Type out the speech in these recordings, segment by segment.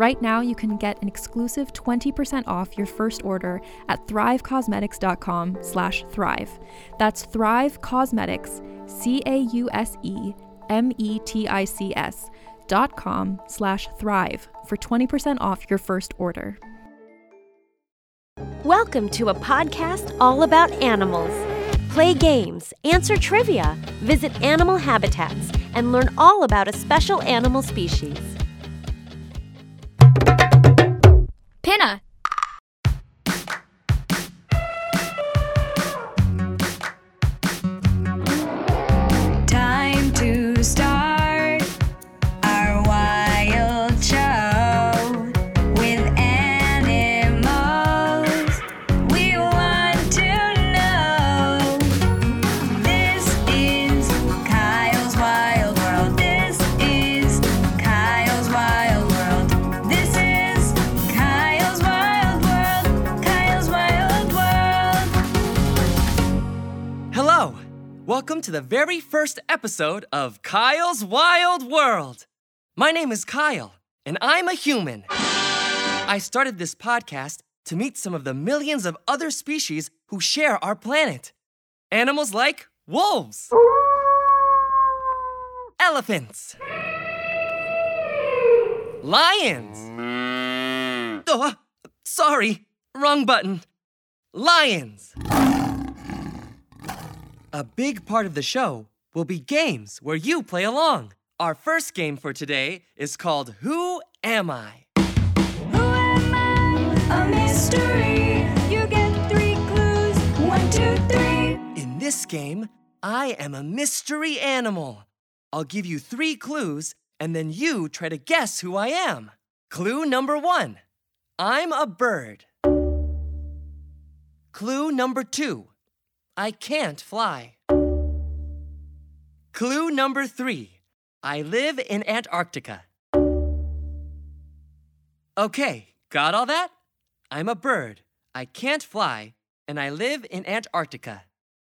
Right now, you can get an exclusive 20% off your first order at thrivecausemetics.com slash thrive. That's Thrive Causemetics, C-A-U-S-E-M-E-T-I-C-S dot com slash thrive for 20% off your first order. Welcome to a podcast all about animals. Play games, answer trivia, visit animal habitats, and learn all about a special animal species. Pinna. To the very first episode of Kyle's Wild World. My name is Kyle, and I'm a human. I started this podcast to meet some of the millions of other species who share our planet. Animals like wolves, elephants, lions. Oh, sorry, wrong button. Lions. A big part of the show will be games where you play along. Our first game for today is called Who Am I? Who am I? A mystery. You get three clues. One, two, three. In this game, I am a mystery animal. I'll give you three clues, and then you try to guess who I am. Clue number one I'm a bird. Clue number two I can't fly. Clue number three I live in Antarctica. Okay, got all that? I'm a bird. I can't fly, and I live in Antarctica.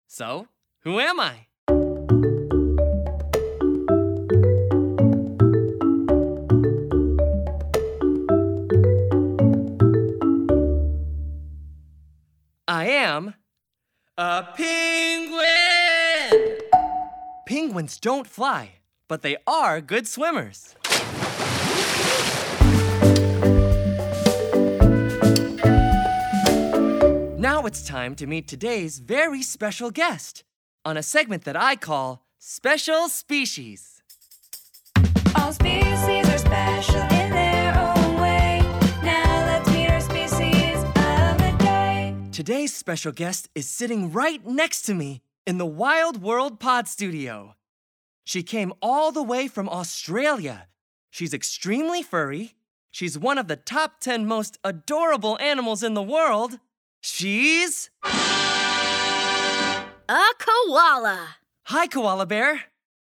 So, who am I? I am a penguin! Penguins don't fly, but they are good swimmers. Now it's time to meet today's very special guest on a segment that I call Special Species. Today's special guest is sitting right next to me in the Wild World Pod Studio. She came all the way from Australia. She's extremely furry. She's one of the top 10 most adorable animals in the world. She's. A koala. Hi, Koala Bear.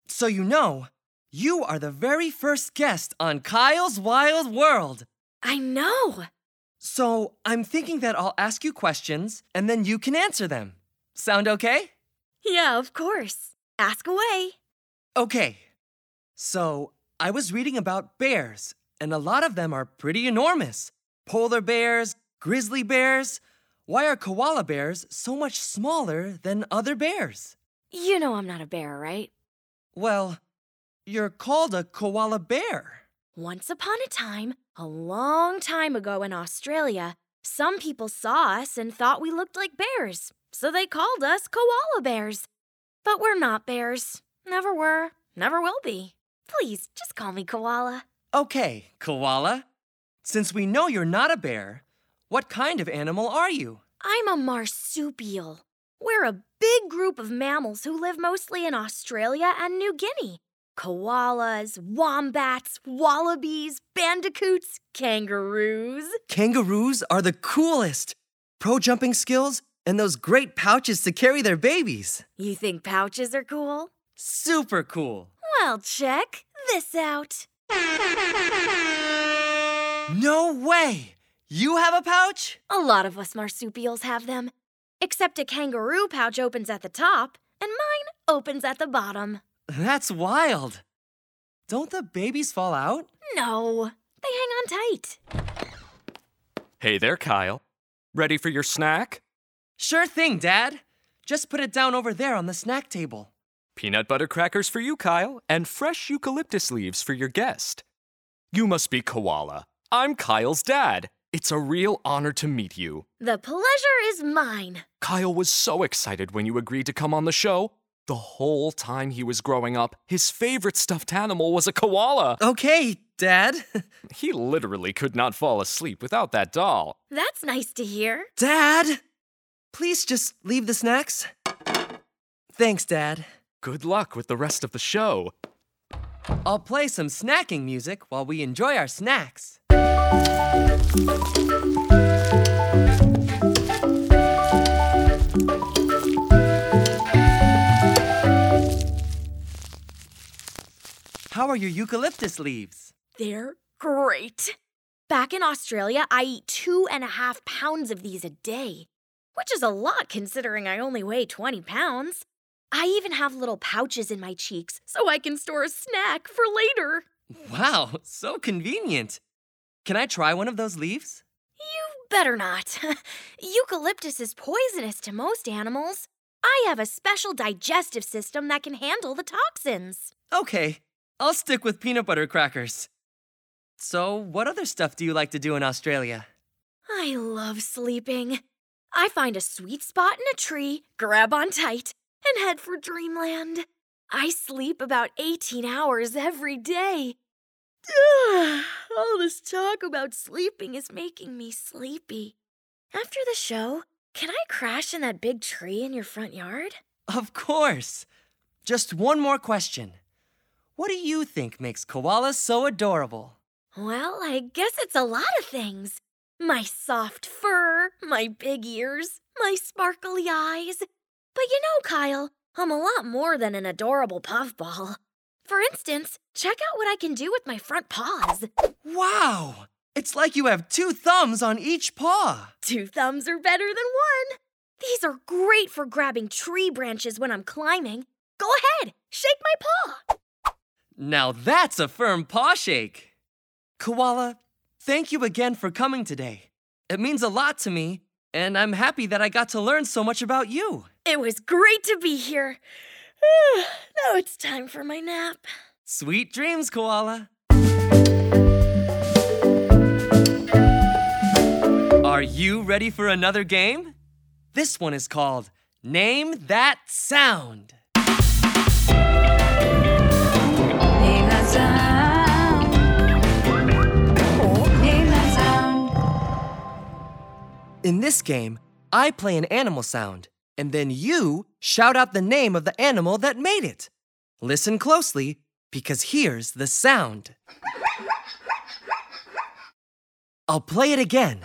So, you know, you are the very first guest on Kyle's Wild World. I know. So, I'm thinking that I'll ask you questions and then you can answer them. Sound okay? Yeah, of course. Ask away. Okay. So, I was reading about bears, and a lot of them are pretty enormous polar bears, grizzly bears. Why are koala bears so much smaller than other bears? You know I'm not a bear, right? Well, you're called a koala bear. Once upon a time, a long time ago in Australia, some people saw us and thought we looked like bears, so they called us koala bears. But we're not bears. Never were, never will be. Please, just call me koala. Okay, koala. Since we know you're not a bear, what kind of animal are you? I'm a marsupial. We're a big group of mammals who live mostly in Australia and New Guinea. Koalas, wombats, wallabies, bandicoots, kangaroos. Kangaroos are the coolest. Pro jumping skills and those great pouches to carry their babies. You think pouches are cool? Super cool. Well, check this out. No way! You have a pouch? A lot of us marsupials have them, except a kangaroo pouch opens at the top, and mine opens at the bottom. That's wild. Don't the babies fall out? No, they hang on tight. Hey there, Kyle. Ready for your snack? Sure thing, Dad. Just put it down over there on the snack table. Peanut butter crackers for you, Kyle, and fresh eucalyptus leaves for your guest. You must be Koala. I'm Kyle's dad. It's a real honor to meet you. The pleasure is mine. Kyle was so excited when you agreed to come on the show. The whole time he was growing up, his favorite stuffed animal was a koala. Okay, Dad. He literally could not fall asleep without that doll. That's nice to hear. Dad! Please just leave the snacks. Thanks, Dad. Good luck with the rest of the show. I'll play some snacking music while we enjoy our snacks. How are your eucalyptus leaves? They're great. Back in Australia, I eat two and a half pounds of these a day, which is a lot considering I only weigh 20 pounds. I even have little pouches in my cheeks so I can store a snack for later. Wow, so convenient. Can I try one of those leaves? You better not. Eucalyptus is poisonous to most animals. I have a special digestive system that can handle the toxins. Okay, I'll stick with peanut butter crackers. So, what other stuff do you like to do in Australia? I love sleeping. I find a sweet spot in a tree, grab on tight, and head for dreamland. I sleep about 18 hours every day. All this talk about sleeping is making me sleepy. After the show, can I crash in that big tree in your front yard? Of course. Just one more question. What do you think makes koalas so adorable? Well, I guess it's a lot of things. My soft fur, my big ears, my sparkly eyes. But you know, Kyle, I'm a lot more than an adorable puffball. For instance, check out what I can do with my front paws. Wow! It's like you have two thumbs on each paw. Two thumbs are better than one. These are great for grabbing tree branches when I'm climbing. Go ahead, shake my paw. Now that's a firm paw shake. Koala, thank you again for coming today. It means a lot to me, and I'm happy that I got to learn so much about you. It was great to be here. now it's time for my nap. Sweet dreams, Koala. Are you ready for another game? This one is called Name That Sound. In this game, I play an animal sound, and then you shout out the name of the animal that made it. Listen closely, because here's the sound. I'll play it again.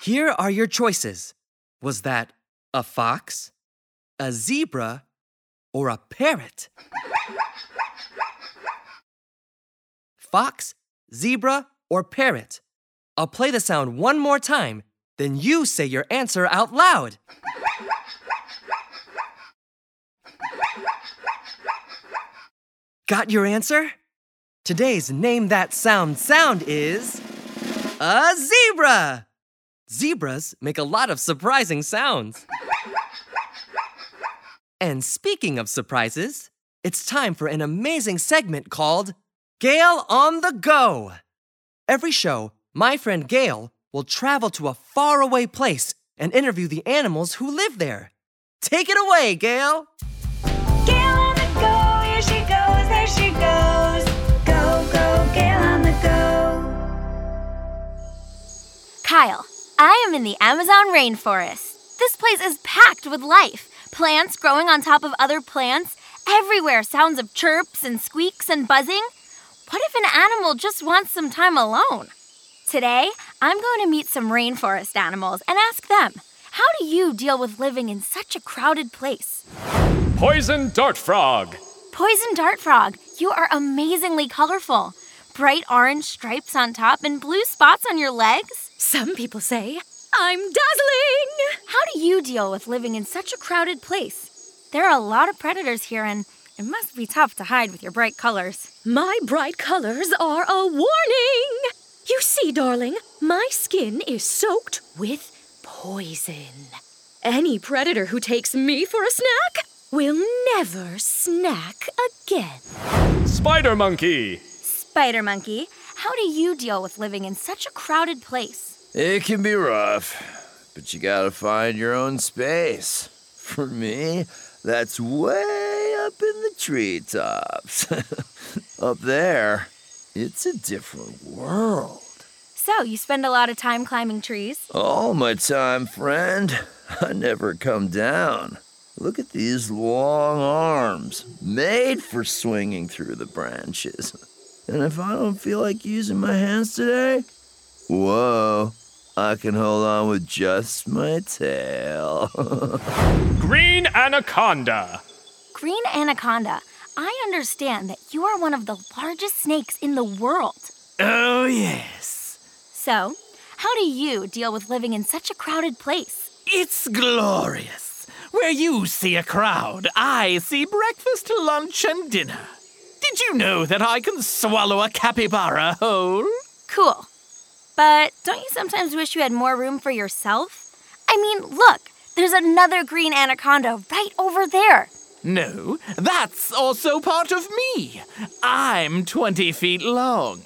Here are your choices. Was that a fox, a zebra, or a parrot? Fox, zebra, or parrot? I'll play the sound one more time, then you say your answer out loud. Got your answer? Today's Name That Sound sound is A zebra! Zebras make a lot of surprising sounds. And speaking of surprises, it's time for an amazing segment called Gail on the Go. Every show, my friend Gail will travel to a faraway place and interview the animals who live there. Take it away, Gail! Gail on the go, here she goes, there she goes. Go, go, Gail on the go. Kyle, I am in the Amazon rainforest. This place is packed with life plants growing on top of other plants, everywhere sounds of chirps and squeaks and buzzing. What if an animal just wants some time alone? Today, I'm going to meet some rainforest animals and ask them how do you deal with living in such a crowded place? Poison dart frog. Poison dart frog, you are amazingly colorful. Bright orange stripes on top and blue spots on your legs. Some people say I'm dazzling. How do you deal with living in such a crowded place? There are a lot of predators here, and it must be tough to hide with your bright colors. My bright colors are a warning. You see, darling, my skin is soaked with poison. Any predator who takes me for a snack will never snack again. Spider monkey. Spider monkey, how do you deal with living in such a crowded place? It can be rough, but you gotta find your own space. For me, that's way up in the treetops. up there, it's a different world. So, you spend a lot of time climbing trees? All my time, friend. I never come down. Look at these long arms, made for swinging through the branches. And if I don't feel like using my hands today, whoa, I can hold on with just my tail. Green anaconda. Green anaconda, I understand that you are one of the largest snakes in the world. Oh, yes. So, how do you deal with living in such a crowded place? It's glorious. Where you see a crowd, I see breakfast, lunch, and dinner. Did you know that I can swallow a capybara whole? Cool. But don't you sometimes wish you had more room for yourself? I mean, look, there's another green anaconda right over there. No, that's also part of me. I'm 20 feet long.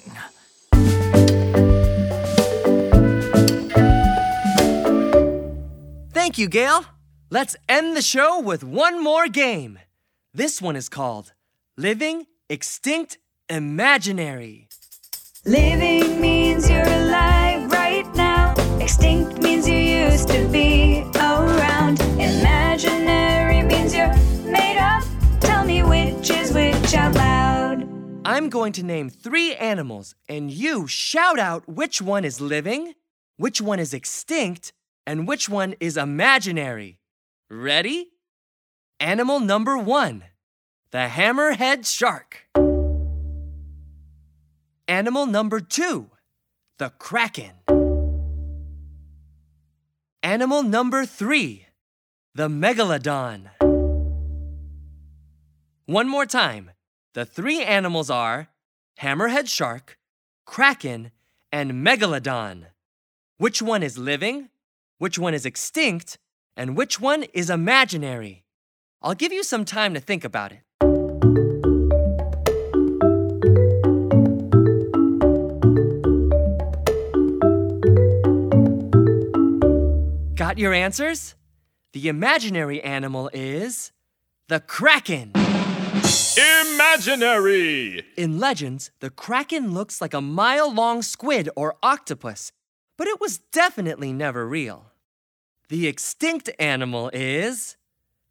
Thank you, Gail. Let's end the show with one more game. This one is called Living Extinct Imaginary. Living means you're alive right now. Extinct means you used to be I'm going to name three animals, and you shout out which one is living, which one is extinct, and which one is imaginary. Ready? Animal number one the hammerhead shark. Animal number two the kraken. Animal number three the megalodon. One more time. The three animals are hammerhead shark, kraken, and megalodon. Which one is living? Which one is extinct? And which one is imaginary? I'll give you some time to think about it. Got your answers? The imaginary animal is the kraken. Imaginary. In legends, the kraken looks like a mile long squid or octopus, but it was definitely never real. The extinct animal is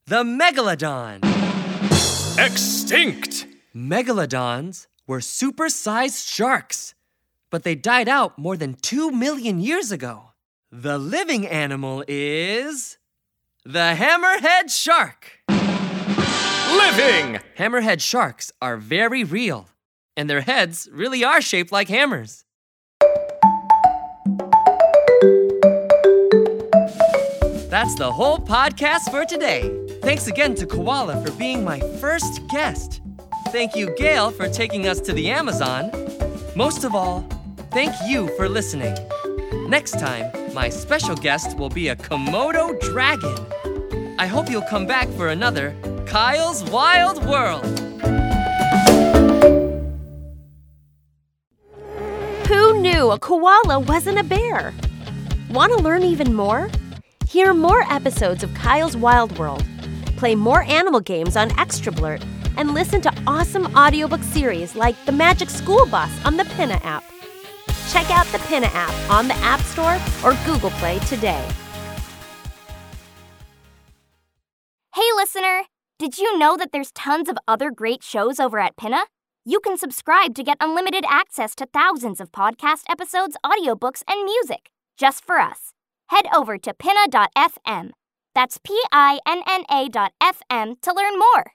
the megalodon. Extinct. Megalodons were supersized sharks, but they died out more than 2 million years ago. The living animal is the hammerhead shark. Living. Hammerhead sharks are very real, and their heads really are shaped like hammers. That's the whole podcast for today. Thanks again to Koala for being my first guest. Thank you, Gail, for taking us to the Amazon. Most of all, thank you for listening. Next time, my special guest will be a Komodo dragon. I hope you'll come back for another Kyle's Wild World. Who knew a koala wasn't a bear? Want to learn even more? Hear more episodes of Kyle's Wild World, play more animal games on Extra Blurt, and listen to awesome audiobook series like The Magic School Bus on the Pinna app. Check out the Pinna app on the App Store or Google Play today. Did you know that there's tons of other great shows over at Pinna? You can subscribe to get unlimited access to thousands of podcast episodes, audiobooks, and music just for us. Head over to pinna.fm. That's P I N N A.fm to learn more.